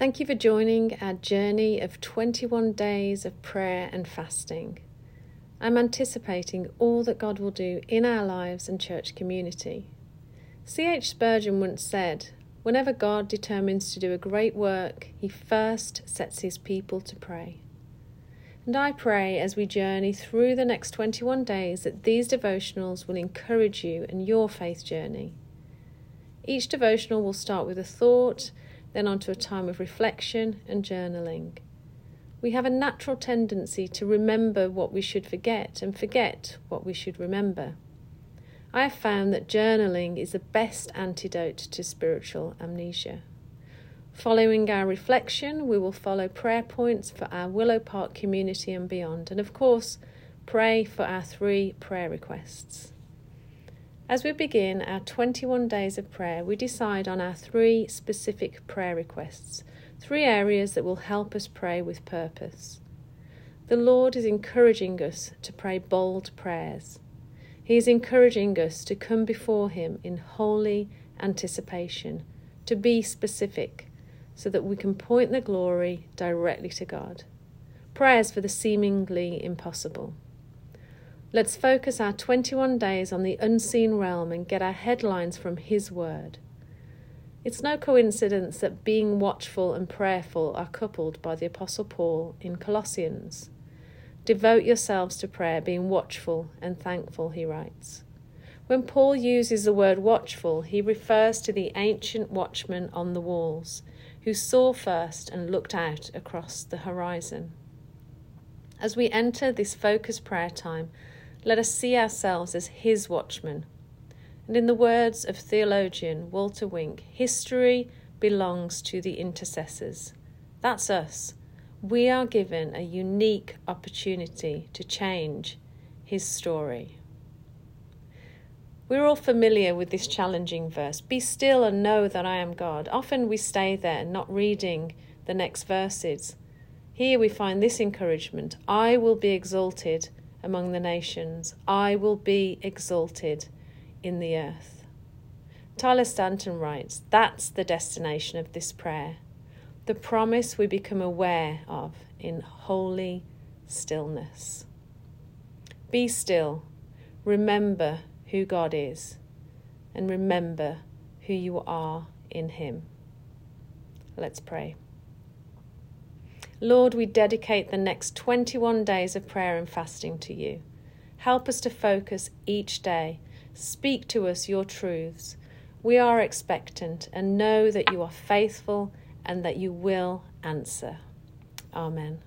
Thank you for joining our journey of 21 days of prayer and fasting. I'm anticipating all that God will do in our lives and church community. C.H. Spurgeon once said, Whenever God determines to do a great work, he first sets his people to pray. And I pray as we journey through the next 21 days that these devotionals will encourage you in your faith journey. Each devotional will start with a thought then onto a time of reflection and journaling. We have a natural tendency to remember what we should forget and forget what we should remember. I have found that journaling is the best antidote to spiritual amnesia. Following our reflection, we will follow prayer points for our Willow Park community and beyond, and of course, pray for our three prayer requests. As we begin our 21 days of prayer, we decide on our three specific prayer requests, three areas that will help us pray with purpose. The Lord is encouraging us to pray bold prayers. He is encouraging us to come before Him in holy anticipation, to be specific, so that we can point the glory directly to God. Prayers for the seemingly impossible. Let's focus our 21 days on the unseen realm and get our headlines from His Word. It's no coincidence that being watchful and prayerful are coupled by the Apostle Paul in Colossians. Devote yourselves to prayer, being watchful and thankful, he writes. When Paul uses the word watchful, he refers to the ancient watchmen on the walls, who saw first and looked out across the horizon. As we enter this focused prayer time, let us see ourselves as His watchmen. And in the words of theologian Walter Wink, history belongs to the intercessors. That's us. We are given a unique opportunity to change His story. We're all familiar with this challenging verse Be still and know that I am God. Often we stay there, not reading the next verses. Here we find this encouragement I will be exalted among the nations. I will be exalted in the earth. Tyler Staton writes That's the destination of this prayer, the promise we become aware of in holy stillness. Be still, remember who God is, and remember who you are in Him. Let's pray. Lord, we dedicate the next 21 days of prayer and fasting to you. Help us to focus each day. Speak to us your truths. We are expectant and know that you are faithful and that you will answer. Amen.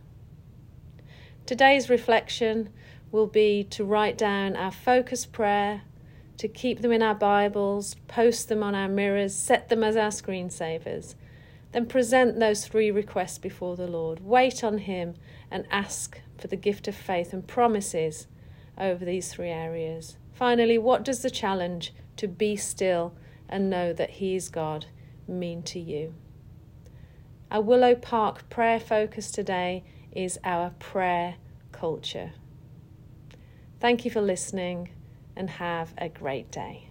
Today's reflection will be to write down our focus prayer, to keep them in our Bibles, post them on our mirrors, set them as our screensavers then present those three requests before the Lord. Wait on Him and ask for the gift of faith and promises over these three areas. Finally, what does the challenge to be still and know that He is God mean to you? Our Willow Park prayer focus today is our prayer culture. Thank you for listening and have a great day.